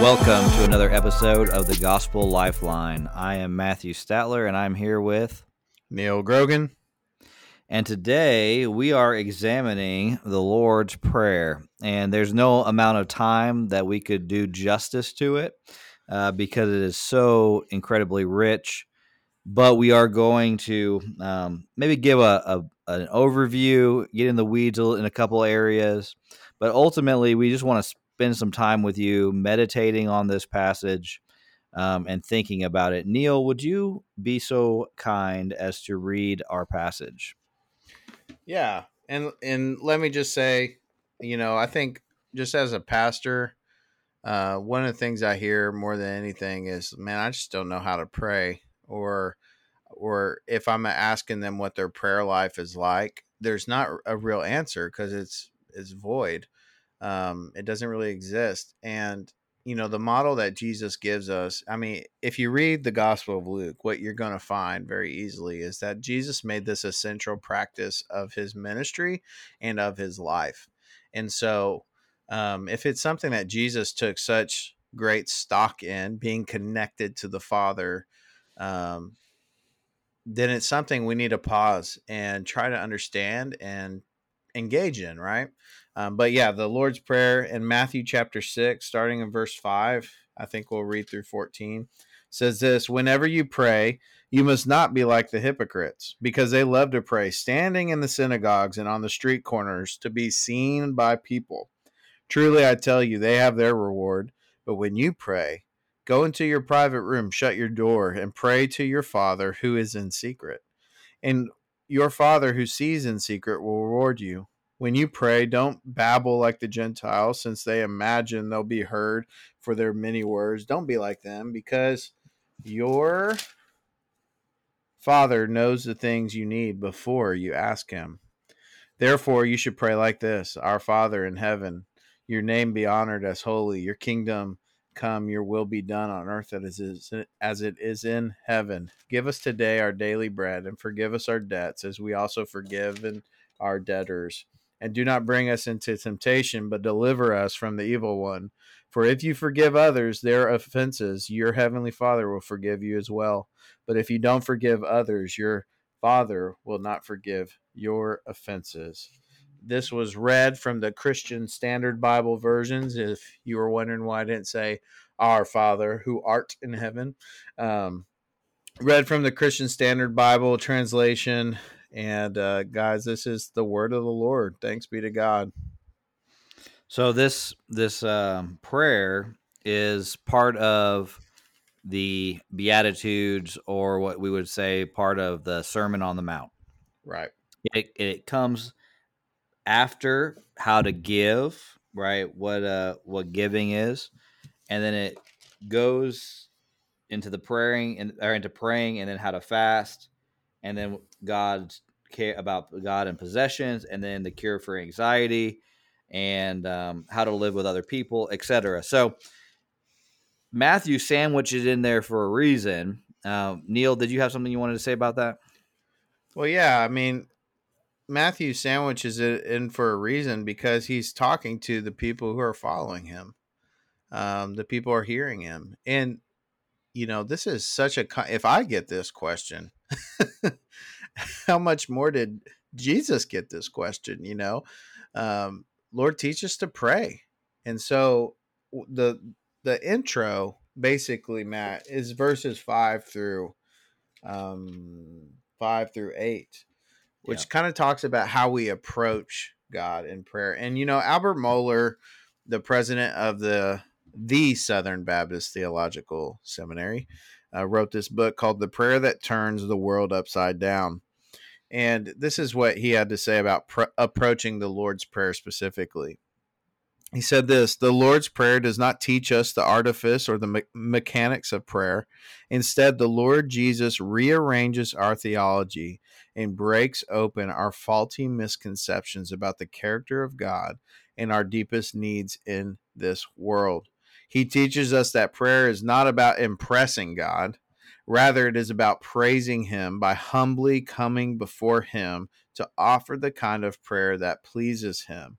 Welcome to another episode of the Gospel Lifeline. I am Matthew Statler and I'm here with Neal Grogan. And today we are examining the Lord's Prayer. And there's no amount of time that we could do justice to it uh, because it is so incredibly rich. But we are going to um, maybe give a, a, an overview, get in the weeds in a couple areas. But ultimately, we just want to spend some time with you meditating on this passage um, and thinking about it. Neal, would you be so kind as to read our passage? Yeah, and and let me just say, you know, I think just as a pastor, uh, one of the things I hear more than anything is, man, I just don't know how to pray, or or if I'm asking them what their prayer life is like, there's not a real answer because it's it's void. Um, it doesn't really exist, and you know the model that jesus gives us i mean if you read the gospel of luke what you're going to find very easily is that jesus made this a central practice of his ministry and of his life and so um, if it's something that jesus took such great stock in being connected to the father um, then it's something we need to pause and try to understand and engage in right um, but yeah, the Lord's Prayer in Matthew chapter 6, starting in verse 5, I think we'll read through 14, says this Whenever you pray, you must not be like the hypocrites, because they love to pray standing in the synagogues and on the street corners to be seen by people. Truly, I tell you, they have their reward. But when you pray, go into your private room, shut your door, and pray to your Father who is in secret. And your Father who sees in secret will reward you when you pray, don't babble like the Gentiles, since they imagine they'll be heard for their many words. Don't be like them, because your Father knows the things you need before you ask Him. Therefore, you should pray like this Our Father in heaven, your name be honored as holy, your kingdom come, your will be done on earth as it is in heaven. Give us today our daily bread, and forgive us our debts, as we also forgive our debtors and do not bring us into temptation, but deliver us from the evil one. For if you forgive others their offenses, your heavenly Father will forgive you as well. But if you don't forgive others, your Father will not forgive your offenses. This was read from the Christian Standard Bible versions. If you were wondering why I didn't say, Our Father who art in heaven. Um, read from the Christian Standard Bible translation. And uh, guys, this is the word of the Lord. Thanks be to God. So this this um, prayer is part of the Beatitudes, or what we would say, part of the Sermon on the Mount. Right. It, it comes after how to give, right? What uh what giving is, and then it goes into the praying and or into praying, and then how to fast, and then God's care about God and possessions, and then the cure for anxiety and um, how to live with other people, etc. So Matthew sandwiches in there for a reason. Um, Neal, did you have something you wanted to say about that? Well, yeah, I mean, Matthew sandwiches it in for a reason because he's talking to the people who are following him. Um, the people are hearing him, and you know, this is such a. If I get this question, how much more did Jesus get this question? You know, um, Lord, teach us to pray. And so the the intro basically, Matt, is verses five through um, five through eight, which yeah. kind of talks about how we approach God in prayer. And you know, Albert Mohler, the president of the the Southern Baptist Theological Seminary, uh, wrote this book called The Prayer That Turns the World Upside Down. And this is what he had to say about pr- approaching the Lord's Prayer specifically. He said this The Lord's Prayer does not teach us the artifice or the me- mechanics of prayer. Instead, the Lord Jesus rearranges our theology and breaks open our faulty misconceptions about the character of God and our deepest needs in this world. He teaches us that prayer is not about impressing God. Rather, it is about praising Him by humbly coming before Him to offer the kind of prayer that pleases Him.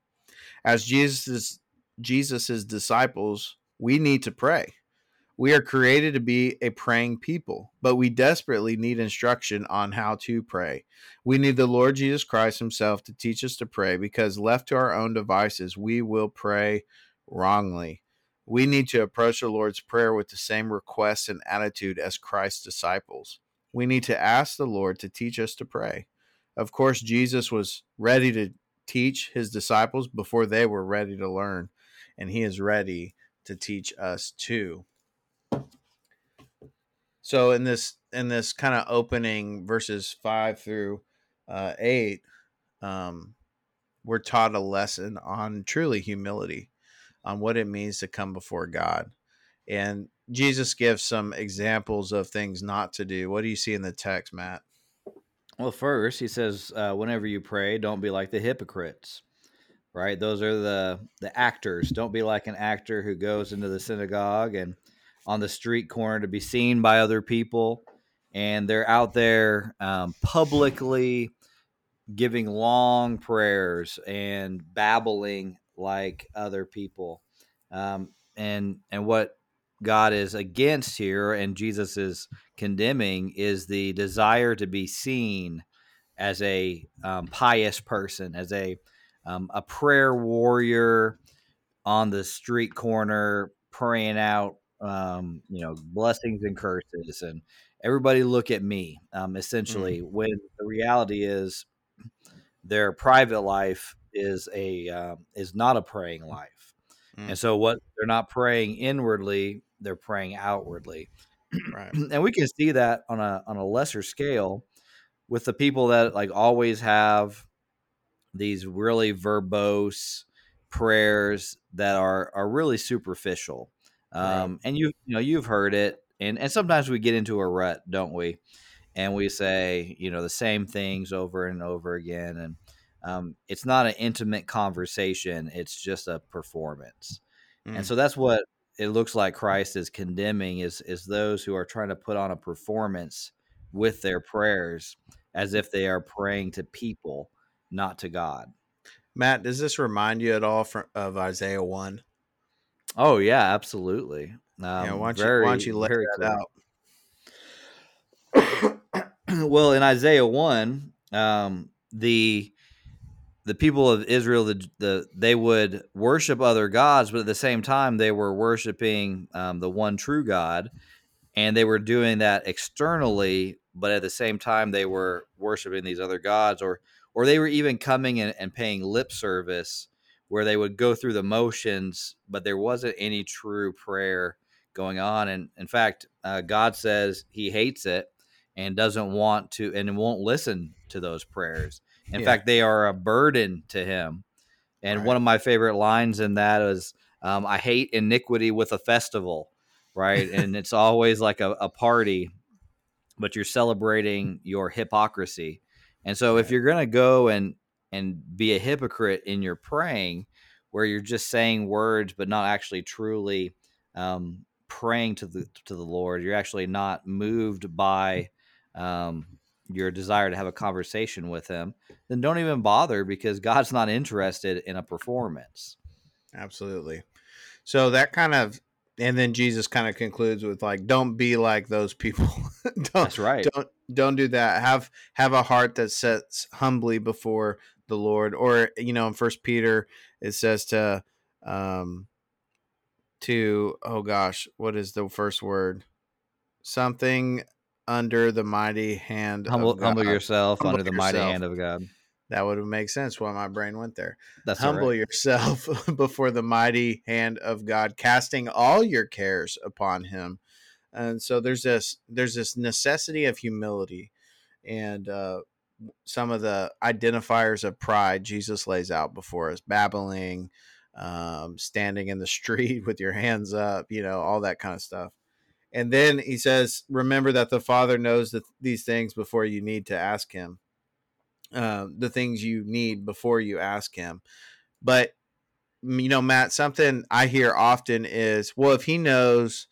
As Jesus' Jesus's disciples we need to pray. We are created to be a praying people, but we desperately need instruction on how to pray. We need the Lord Jesus Christ Himself to teach us to pray because, left to our own devices, we will pray wrongly. We need to approach the Lord's Prayer with the same request and attitude as Christ's disciples. We need to ask the Lord to teach us to pray. Of course, Jesus was ready to teach his disciples before they were ready to learn, and he is ready to teach us too. So in this in this kind of opening verses five through uh, eight, um, we're taught a lesson on truly humility, on what it means to come before God, and Jesus gives some examples of things not to do. What do you see in the text, Matt? Well, first he says, uh, whenever you pray, don't be like the hypocrites. Right? Those are the the actors. Don't be like an actor who goes into the synagogue and on the street corner to be seen by other people, and they're out there um, publicly giving long prayers and babbling like other people. Um, and and what God is against here and Jesus is condemning is the desire to be seen as a um, pious person, as a um, a prayer warrior on the street corner praying out um, you know, blessings and curses, and everybody look at me. Um, essentially, mm. when the reality is their private life is a uh, is not a praying life, mm. and so what they're not praying inwardly, they're praying outwardly. Right. and we can see that on a on a lesser scale with the people that like always have these really verbose prayers that are are really superficial um, right. And you you know you've heard it, and and sometimes we get into a rut, don't we? And we say you know the same things over and over again, and um, it's not an intimate conversation; it's just a performance. Mm. And so that's what it looks like Christ is condemning is is those who are trying to put on a performance with their prayers as if they are praying to people, not to God. Matt, does this remind you at all from, of Isaiah one? Oh yeah, absolutely. Um, yeah, why don't, very, you, why don't you let that cool. out? well, in Isaiah one, um, the the people of Israel, the, the they would worship other gods, but at the same time, they were worshiping um, the one true God, and they were doing that externally, but at the same time, they were worshiping these other gods, or or they were even coming and, and paying lip service where they would go through the motions, but there wasn't any true prayer going on. And in fact, uh, God says He hates it and doesn't want to and won't listen to those prayers. In yeah. fact, they are a burden to Him. And right. one of my favorite lines in that is, um, "I hate iniquity with a festival." Right, and it's always like a, a party, but you're celebrating your hypocrisy. And so, right. if you're going to go and and be a hypocrite in your praying where you're just saying words but not actually truly um, praying to the to the Lord. You're actually not moved by um, your desire to have a conversation with Him. Then don't even bother because God's not interested in a performance. Absolutely. So that kind of and then Jesus kind of concludes with like, "Don't be like those people. don't, That's right. Don't don't do that. Have have a heart that sets humbly before the Lord. Or you know, in First Peter, it says to um to oh gosh, what is the first word? Something under the mighty hand. Humble, humble yourself humble under the yourself. mighty hand of God. That would make sense why my brain went there. That's humble right. yourself before the mighty hand of God, casting all your cares upon Him. And so there's this there's this necessity of humility, and uh, some of the identifiers of pride Jesus lays out before us babbling, um, standing in the street with your hands up, you know, all that kind of stuff. And then he says, Remember that the Father knows that these things before you need to ask Him, uh, the things you need before you ask Him. But, you know, Matt, something I hear often is, Well, if He knows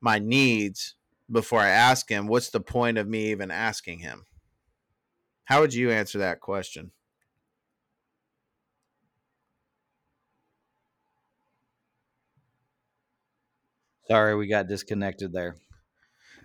my needs before I ask Him, what's the point of me even asking Him? How would you answer that question? Sorry, we got disconnected there.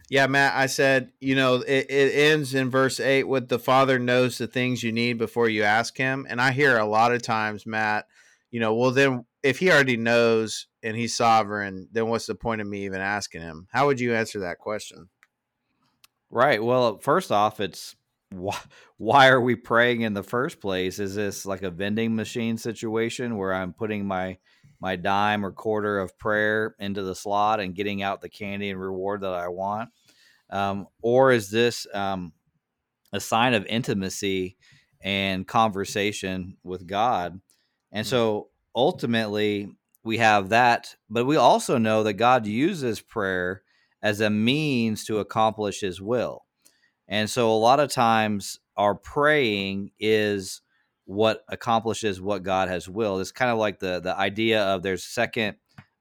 Yeah, Matt, I said, you know, it, it ends in verse 8 with the Father knows the things you need before you ask Him. And I hear a lot of times, Matt, you know, well, then if He already knows and He's sovereign, then what's the point of me even asking Him? How would you answer that question? Right. Well, first off, it's why, why are we praying in the first place? Is this like a vending machine situation where I'm putting my my dime or quarter of prayer into the slot and getting out the candy and reward that I want? Um, or is this um, a sign of intimacy and conversation with God? And mm-hmm. so ultimately, we have that, but we also know that God uses prayer as a means to accomplish his will. And so a lot of times our praying is what accomplishes what God has willed. It's kind of like the the idea of there's second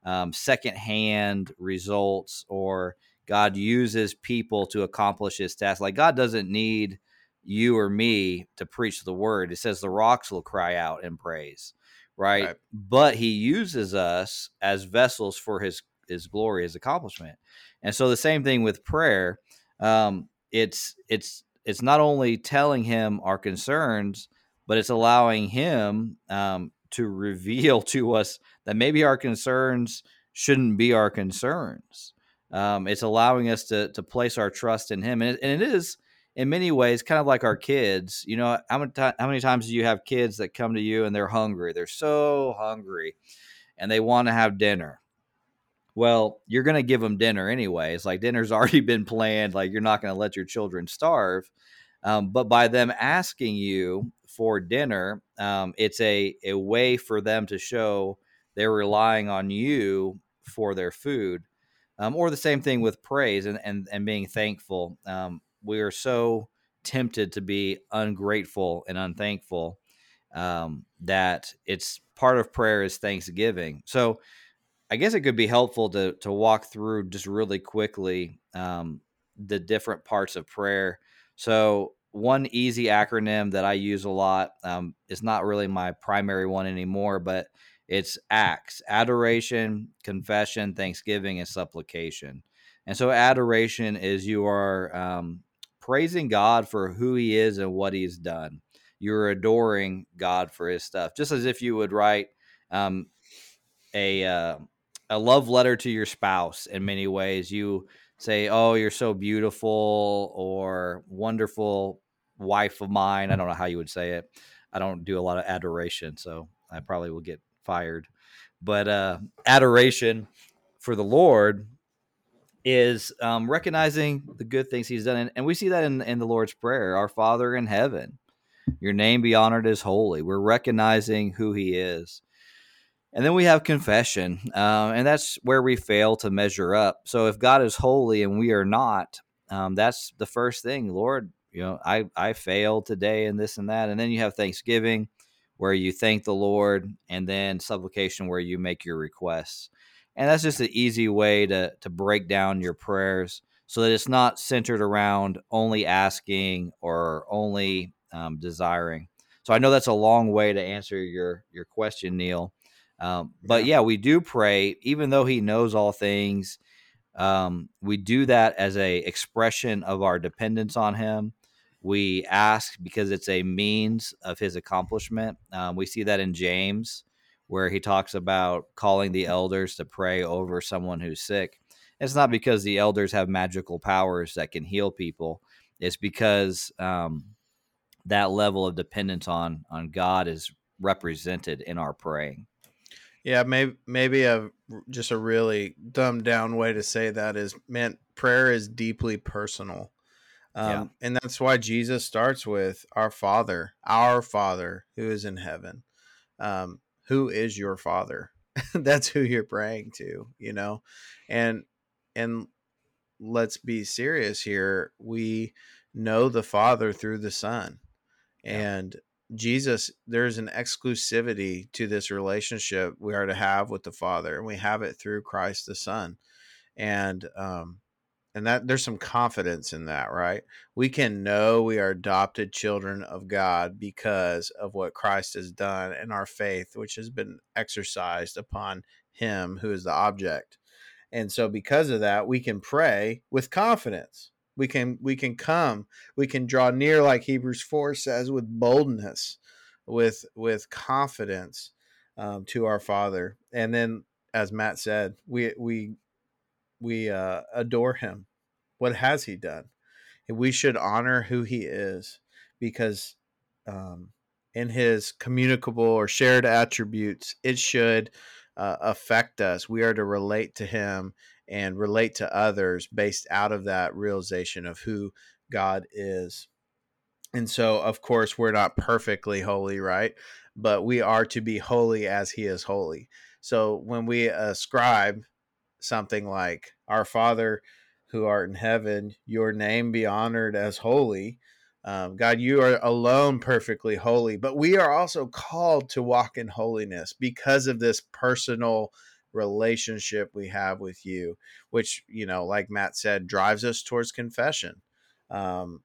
um, second hand results or God uses people to accomplish his task. Like God doesn't need you or me to preach the word. It says the rocks will cry out in praise, right? right? But he uses us as vessels for his his glory, his accomplishment. And so the same thing with prayer. Um, it's it's it's not only telling him our concerns, but it's allowing him um, to reveal to us that maybe our concerns shouldn't be our concerns. Um, it's allowing us to to place our trust in him, and it, and it is in many ways kind of like our kids. You know, how many how many times do you have kids that come to you and they're hungry? They're so hungry, and they want to have dinner well, you're going to give them dinner anyway. It's Like dinner's already been planned. Like you're not going to let your children starve. Um, but by them asking you for dinner, um, it's a, a way for them to show they're relying on you for their food. Um, or the same thing with praise and, and, and being thankful. Um, we are so tempted to be ungrateful and unthankful um, that it's part of prayer is thanksgiving. So, I guess it could be helpful to to walk through just really quickly um, the different parts of prayer. So one easy acronym that I use a lot um, is not really my primary one anymore, but it's ACTS: adoration, confession, thanksgiving, and supplication. And so adoration is you are um, praising God for who He is and what He's done. You're adoring God for His stuff, just as if you would write um, a uh, a love letter to your spouse in many ways. You say, "Oh, you're so beautiful," or "Wonderful wife of mine." I don't know how you would say it. I don't do a lot of adoration, so I probably will get fired. But uh, adoration for the Lord is um, recognizing the good things He's done, and, and we see that in, in the Lord's prayer: "Our Father in heaven, your name be honored as holy." We're recognizing who He is. And then we have confession, uh, and that's where we fail to measure up. So if God is holy and we are not, um, that's the first thing. Lord, you know, I I failed today and this and that. And then you have Thanksgiving, where you thank the Lord, and then supplication, where you make your requests. And that's just an easy way to to break down your prayers so that it's not centered around only asking or only um, desiring. So I know that's a long way to answer your your question, Neal. Um, but yeah. yeah. we do pray, even though He knows all things. Um, we do that as a expression of our dependence on Him. We ask because it's a means of His accomplishment. Um, we see that in James, where he talks about calling the elders to pray over someone who's sick. It's not because the elders have magical powers that can heal people. It's because um, that level of dependence on on God is represented in our praying. Yeah, maybe maybe a just a really dumbed down way to say that is, man, prayer is deeply personal, um, yeah. and that's why Jesus starts with our Father, our Father who is in heaven. Um, who is your Father? that's who you're praying to, you know, and and let's be serious here. We know the Father through the Son, and Jesus, there's an exclusivity to this relationship we are to have with the Father, and we have it through Christ the Son, and um, and that there's some confidence in that, right? We can know we are adopted children of God because of what Christ has done in our faith, which has been exercised upon Him who is the object, And so because of that, we can pray with confidence. We can we can come, we can draw near like Hebrews 4 says with boldness, with with confidence um, to our Father. And then as Matt said, we we we uh, adore him. What has he done? We should honor who he is because um, in his communicable or shared attributes, it should uh, affect us. We are to relate to him and relate to others based out of that realization of who God is. And so, of course, we're not perfectly holy, right? But we are to be holy as he is holy. So when we ascribe something like, Our Father who art in heaven, your name be honored as holy. Um, God, you are alone perfectly holy, but we are also called to walk in holiness because of this personal relationship we have with you, which, you know, like Matt said, drives us towards confession. Um,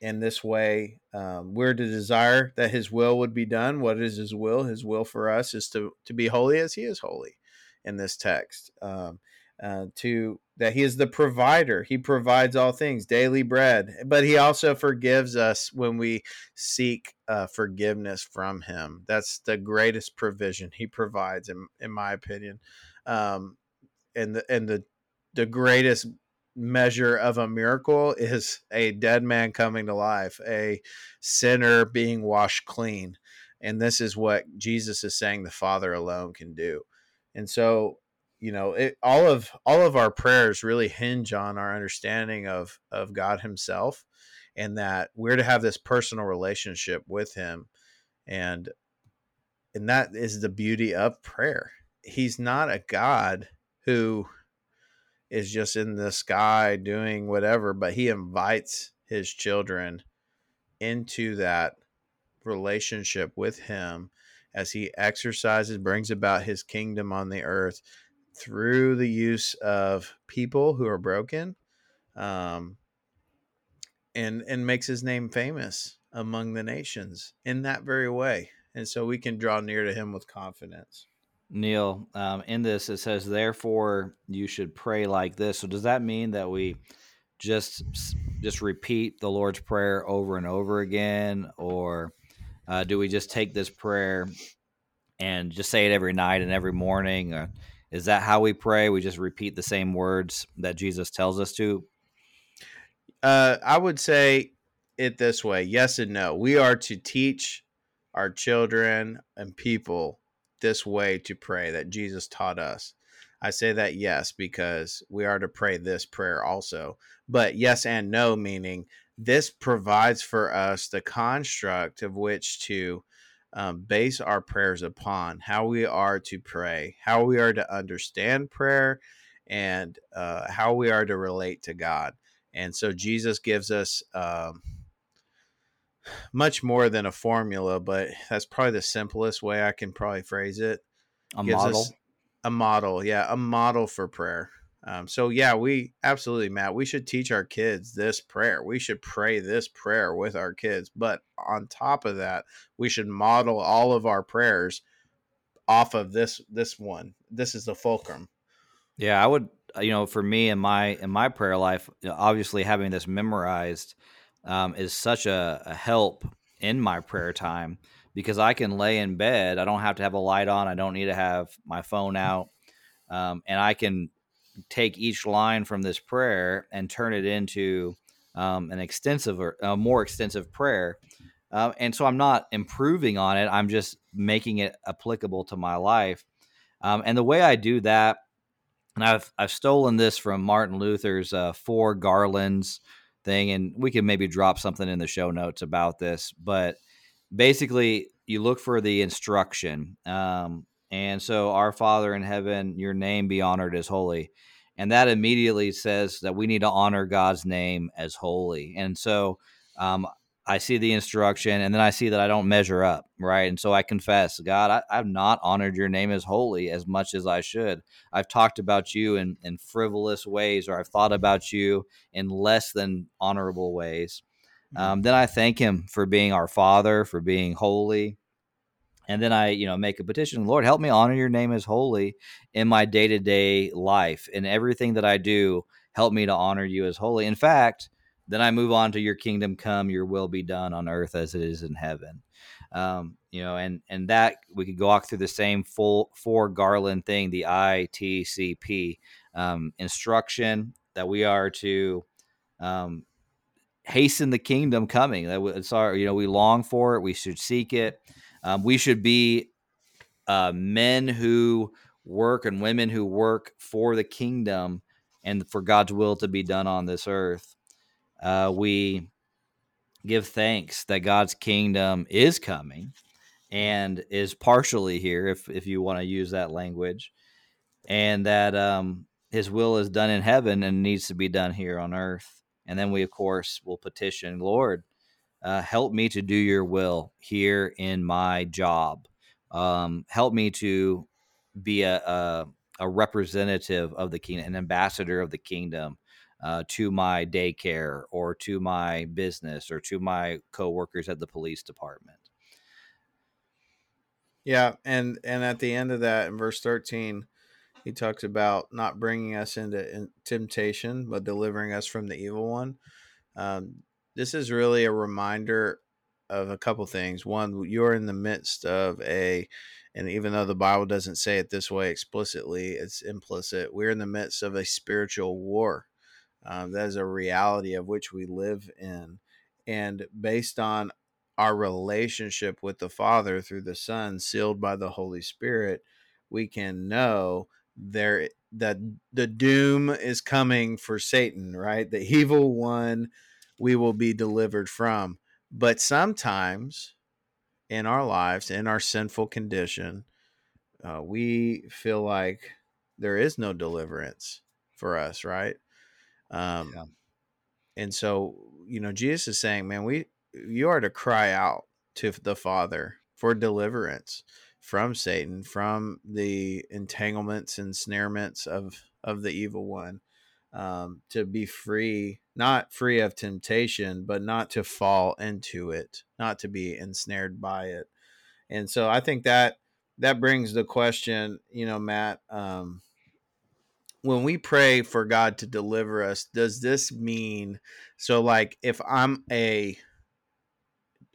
in this way, um, we're to desire that His will would be done. What is His will? His will for us is to to be holy as He is holy. In this text, um, uh, to that he is the provider. He provides all things, daily bread, but he also forgives us when we seek uh, forgiveness from him. That's the greatest provision he provides, in, in my opinion. Um, and the and the the greatest measure of a miracle is a dead man coming to life, a sinner being washed clean. And this is what Jesus is saying the Father alone can do. And so you know it, all of all of our prayers really hinge on our understanding of of god himself and that we're to have this personal relationship with him. And and that is the beauty of prayer. He's not a god who is just in the sky doing whatever but he invites his children into that relationship with him as he exercises brings about his kingdom on the earth through the use of people who are broken um, and and makes his name famous among the nations in that very way and so we can draw near to him with confidence. Neal um, in this it says therefore you should pray like this. So does that mean that we just just repeat the lord's prayer over and over again or uh, do we just take this prayer and just say it every night and every morning or is that how we pray? We just repeat the same words that Jesus tells us to? Uh, I would say it this way yes and no. We are to teach our children and people this way to pray that Jesus taught us. I say that yes because we are to pray this prayer also. But yes and no, meaning this provides for us the construct of which to um, base our prayers upon, how we are to pray, how we are to understand prayer, and uh, how we are to relate to God. And so Jesus gives us um, much more than a formula, but that's probably the simplest way I can probably phrase it. A gives model. a model, yeah, a model for prayer. Um, so yeah, we absolutely, Matt. We should teach our kids this prayer. We should pray this prayer with our kids. But on top of that, we should model all of our prayers off of this this one. This is the fulcrum. Yeah, I would. You know, for me in my in my prayer life, obviously having this memorized um, is such a, a help in my prayer time because I can lay in bed. I don't have to have a light on. I don't need to have my phone out, um, and I can take each line from this prayer and turn it into um, an extensive or a more extensive prayer. Uh, and so I'm not improving on it. I'm just making it applicable to my life. Um, and the way I do that, and I've I've stolen this from Martin Luther's uh, four garlands thing, and we can maybe drop something in the show notes about this. But basically, you look for the instruction. Um, and so, Our Father in heaven, your name be honored as holy. And that immediately says that we need to honor God's name as holy. And so, um, I see the instruction and then I see that I don't measure up, right? And so I confess, God, I, have not honored your name as holy as much as I should. I've talked about you in, in frivolous ways, or I've thought about you in less than honorable ways. Mm-hmm. Um, then I thank him for being our Father, for being holy, and then I, you know, make a petition. Lord, help me honor your name as holy in my day to day life. In everything that I do, help me to honor you as holy. In fact, then I move on to your kingdom come, your will be done on earth as it is in heaven. Um, you know, and and that we could walk through the same full four Garland thing, the ITCP um, instruction that we are to um, hasten the kingdom coming. That it's our, you know, we long for it. We should seek it. Um, we should be uh, men who work and women who work for the kingdom and for God's will to be done on this earth. Uh, we give thanks that God's kingdom is coming and is partially here, if if you want to use that language, and that um, His will is done in heaven and needs to be done here on earth. And then we, of course, will petition, Lord, uh, help me to do Your will here in my job. Um, help me to be a, a, a representative of the kingdom, an ambassador of the kingdom uh, to my daycare or to my business or to my coworkers at the police department. Yeah, and and at the end of that, in verse thirteen, he talks about not bringing us into temptation, but delivering us from the evil one. Um, this is really a reminder of a couple things. One, you're in the midst of a, and even though the Bible doesn't say it this way explicitly, it's implicit. We're in the midst of a spiritual war. Um, that is a reality of which we live in. And based on our relationship with the Father through the Son, sealed by the Holy Spirit, we can know there that the doom is coming for Satan, right? The evil one we will be delivered from. But sometimes in our lives, in our sinful condition, uh, we feel like there is no deliverance for us, right? Um, yeah. And so, you know, Jesus is saying, man, we you are to cry out to the Father for deliverance from Satan, from the entanglements and snarements of of the evil one, um, to be free, not free of temptation, but not to fall into it, not to be ensnared by it. And so, I think that that brings the question, you know, Matt. Um, when we pray for God to deliver us, does this mean so? Like, if I'm a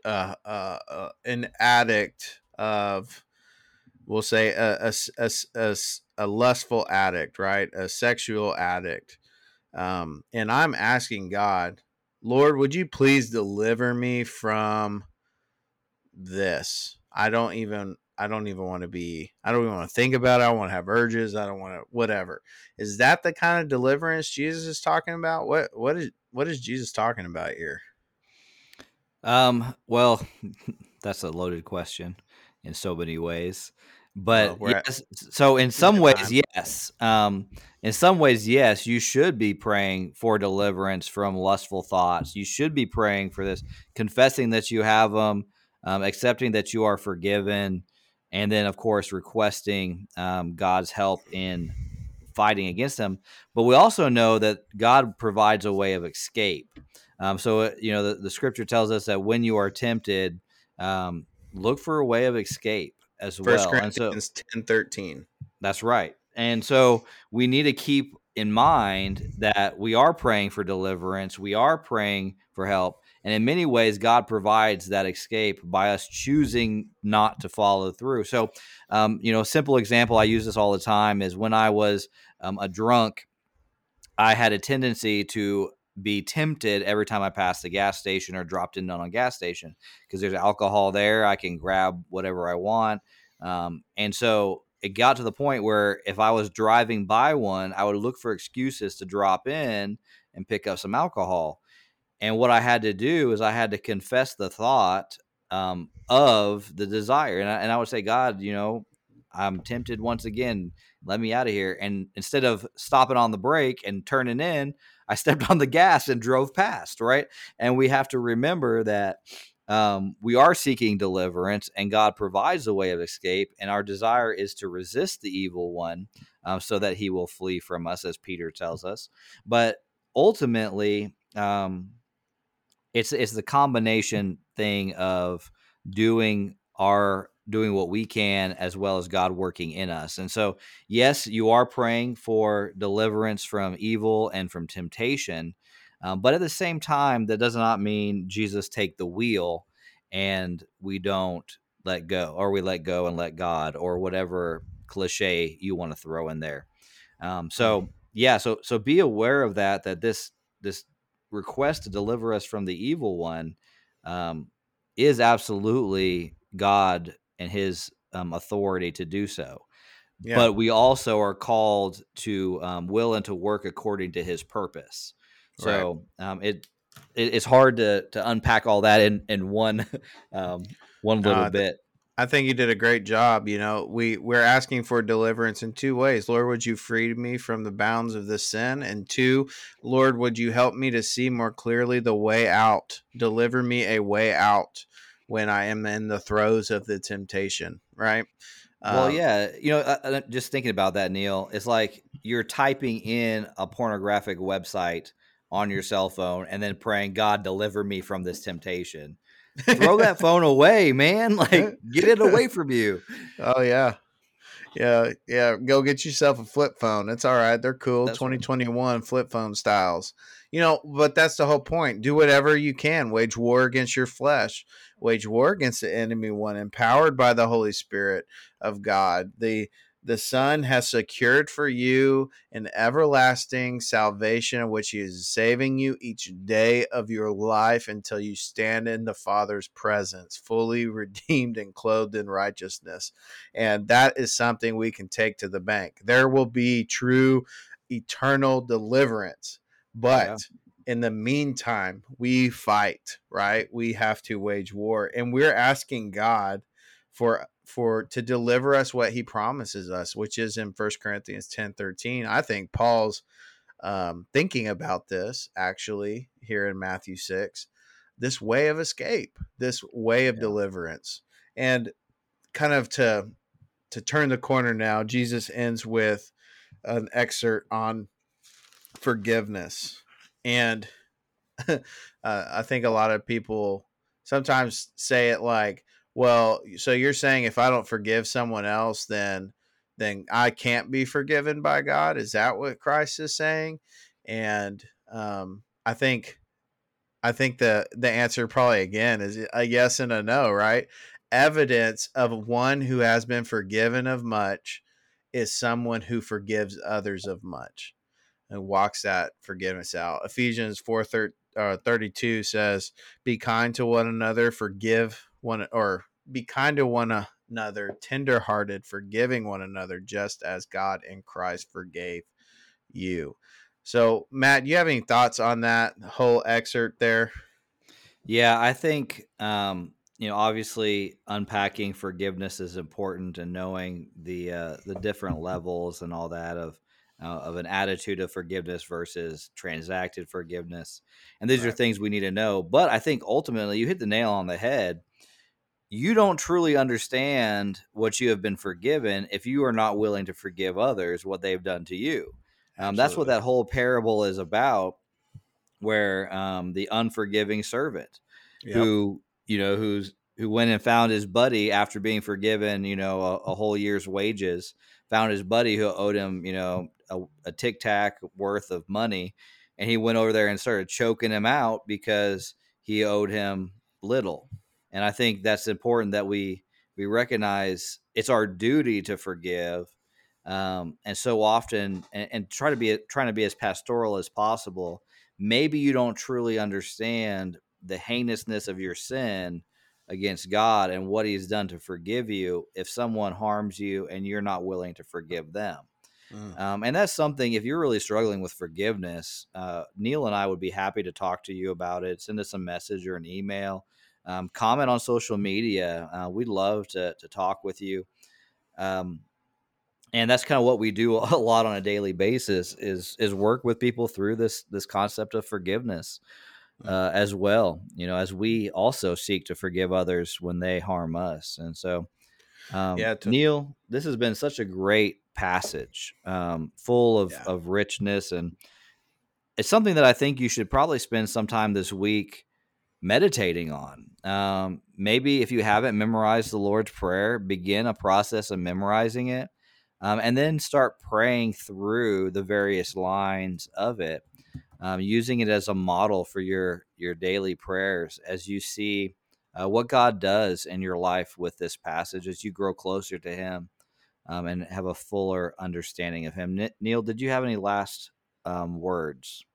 uh, uh, uh, an addict of, we'll say a, a, a, a, a lustful addict, right? A sexual addict. Um, and I'm asking God, Lord, would you please deliver me from this? I don't even I don't even want to be, I don't even want to think about it. I want to have urges. I don't want to, whatever. Is that the kind of deliverance Jesus is talking about? What, what is, what is Jesus talking about here? Um, well, that's a loaded question in so many ways. But yes, so in some ways, yes. Um, in some ways, yes, you should be praying for deliverance from lustful thoughts. You should be praying for this, confessing that you have them, um, accepting that you are forgiven, and then of course requesting um, God's help in fighting against them. But we also know that God provides a way of escape. Um, so uh, you know the, the, scripture tells us that when you are tempted, um, look for a way of escape as First well. Corinthians so, ten thirteen. That's right. And so we need to keep in mind that we are praying for deliverance. We are praying for help. And in many ways, God provides that escape by us choosing not to follow through. So, um, you know, a simple example, I use this all the time, is when I was um, a drunk, I had a tendency to be tempted every time I passed a gas station or dropped in on a gas station because there's alcohol there. I can grab whatever I want. Um, and so it got to the point where if I was driving by one, I would look for excuses to drop in and pick up some alcohol. And what I had to do is I had to confess the thought um, of the desire. And I, and I would say, God, you know, I'm tempted once again. Let me out of here. And instead of stopping on the brake and turning in, I stepped on the gas and drove past, right? And we have to remember that um, we are seeking deliverance and God provides a way of escape. And our desire is to resist the evil one um, so that he will flee from us, as Peter tells us. But ultimately, um, it's it's the combination thing of doing our doing what we can as well as God working in us. And so, yes, you are praying for deliverance from evil and from temptation. Um, but at the same time, that does not mean Jesus take the wheel and we don't let go or we let go and let God or whatever cliche you want to throw in there. Um, so yeah, so so be aware of that that this this request to deliver us from the evil one um, is absolutely God and His um, authority to do so. Yeah. But we also are called to um, will and to work according to His purpose. So right. Um, it, it, it's hard to to unpack all that in in one um, one little uh, bit. I think you did a great job. You know, we we're asking for deliverance in two ways. Lord, would you free me from the bounds of this sin? And two, Lord, would you help me to see more clearly the way out? Deliver me a way out when I am in the throes of the temptation. Right. Well, um, yeah, you know, uh, uh, just thinking about that, Neal, it's like you're typing in a pornographic website on your cell phone and then praying, God, deliver me from this temptation throw that phone away, man. Like get it away from you. Oh yeah. Yeah, yeah. Go get yourself a flip phone. It's all right. They're cool. That's 2021 right. flip phone styles. You know, but that's the whole point. Do whatever you can. Wage war against your flesh. Wage war against the enemy one, empowered by the Holy Spirit of God. The the Son has secured for you an everlasting salvation, which He is saving you each day of your life until you stand in the Father's presence, fully redeemed and clothed in righteousness. And that is something we can take to the bank. There will be true eternal deliverance. But yeah. In the meantime, we fight, right? We have to wage war. And we're asking God for for to deliver us what he promises us, which is in First Corinthians 10 13. I think Paul's um, thinking about this actually here in Matthew 6, this way of escape, this way of yeah. deliverance. And kind of to to turn the corner now, Jesus ends with an excerpt on forgiveness. And uh, I think a lot of people sometimes say it like, well, so you're saying if I don't forgive someone else, then then I can't be forgiven by God? Is that what Christ is saying? And um, I think I think the the answer probably again is a yes and a no, right? Evidence of one who has been forgiven of much is someone who forgives others of much and walks that forgiveness out. Ephesians 4 uh, 32 says, Be kind to one another, forgive one or be kind to one another, tenderhearted, forgiving one another, just as God in Christ forgave you. So, Matt, you have any thoughts on that whole excerpt there? Yeah, I think um, you know, obviously, unpacking forgiveness is important, and knowing the uh, the different levels and all that of uh, of an attitude of forgiveness versus transacted forgiveness, and these right. are things we need to know. But I think ultimately, you hit the nail on the head you don't truly understand what you have been forgiven if you are not willing to forgive others what they've done to you. Um, that's what that whole parable is about, where um, the unforgiving servant, yep. who you know, who's who went and found his buddy after being forgiven, you know, a, a whole year's wages, found his buddy who owed him, you know, a, a tic tac worth of money, and he went over there and started choking him out because he owed him little and I think that's important that we we recognize it's our duty to forgive, um, and so often and, and try to be trying to be as pastoral as possible. Maybe you don't truly understand the heinousness of your sin against God and what He's done to forgive you if someone harms you and you're not willing to forgive them. Mm. Um, and that's something, if you're really struggling with forgiveness, uh, Neal and I would be happy to talk to you about it. Send us a message or an email um, comment on social media. Uh, we'd love to, to talk with you. Um, and that's kind of what we do a lot on a daily basis is is work with people through this this concept of forgiveness. Uh, as well you know as we also seek to forgive others when they harm us and so um, yeah to- neal this has been such a great passage um, full of, yeah. of richness and it's something that i think you should probably spend some time this week meditating on. Um, maybe if you haven't memorized the Lord's Prayer, begin a process of memorizing it. Um, and then start praying through the various lines of it, um, using it as a model for your your daily prayers as you see uh, what God does in your life with this passage as you grow closer to Him um, and have a fuller understanding of Him. Neal, did you have any last um, words?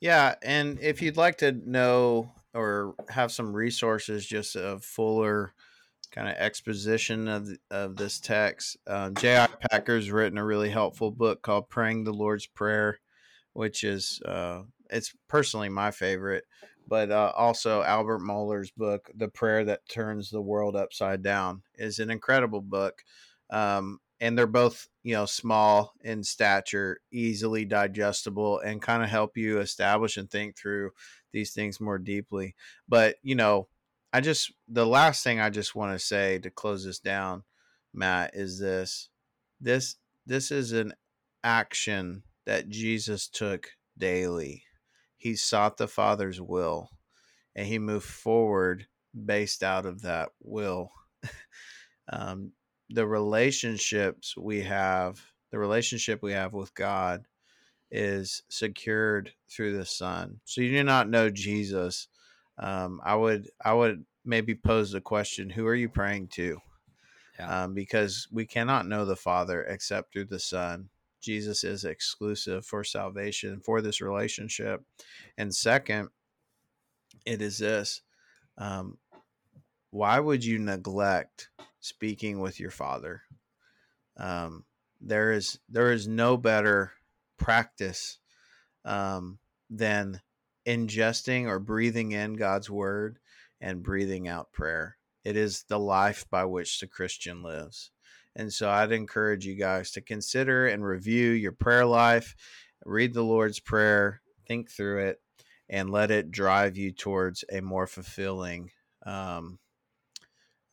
Yeah, and if you'd like to know or have some resources, just a fuller kind of exposition of of this text, uh, J.I. Packer's written a really helpful book called "Praying the Lord's Prayer," which is uh, it's personally my favorite. But uh, also Albert Mohler's book, "The Prayer That Turns the World Upside Down," is an incredible book. Um, and they're both you know small in stature easily digestible and kind of help you establish and think through these things more deeply but you know i just the last thing i just want to say to close this down matt is this this this is an action that jesus took daily he sought the father's will and he moved forward based out of that will um, the relationships we have, the relationship we have with God is secured through the Son. So you do not know Jesus. Um, I would I would maybe pose the question: Who are you praying to? Yeah. Um, because we cannot know the Father except through the Son. Jesus is exclusive for salvation for this relationship. And second, it is this: um, Why would you neglect speaking with your father. Um, there is there is no better practice um, than ingesting or breathing in God's word and breathing out prayer. It is the life by which the Christian lives. And so I'd encourage you guys to consider and review your prayer life, read the Lord's Prayer, think through it, and let it drive you towards a more fulfilling um,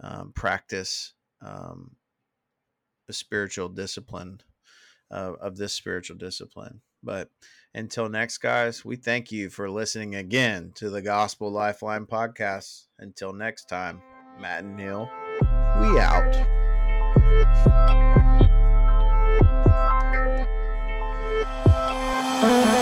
um, practice um, a spiritual discipline uh, of this spiritual discipline. But until next, guys, we thank you for listening again to the Gospel Lifeline podcast. Until next time, Matt and Neal, we out. Uh-huh.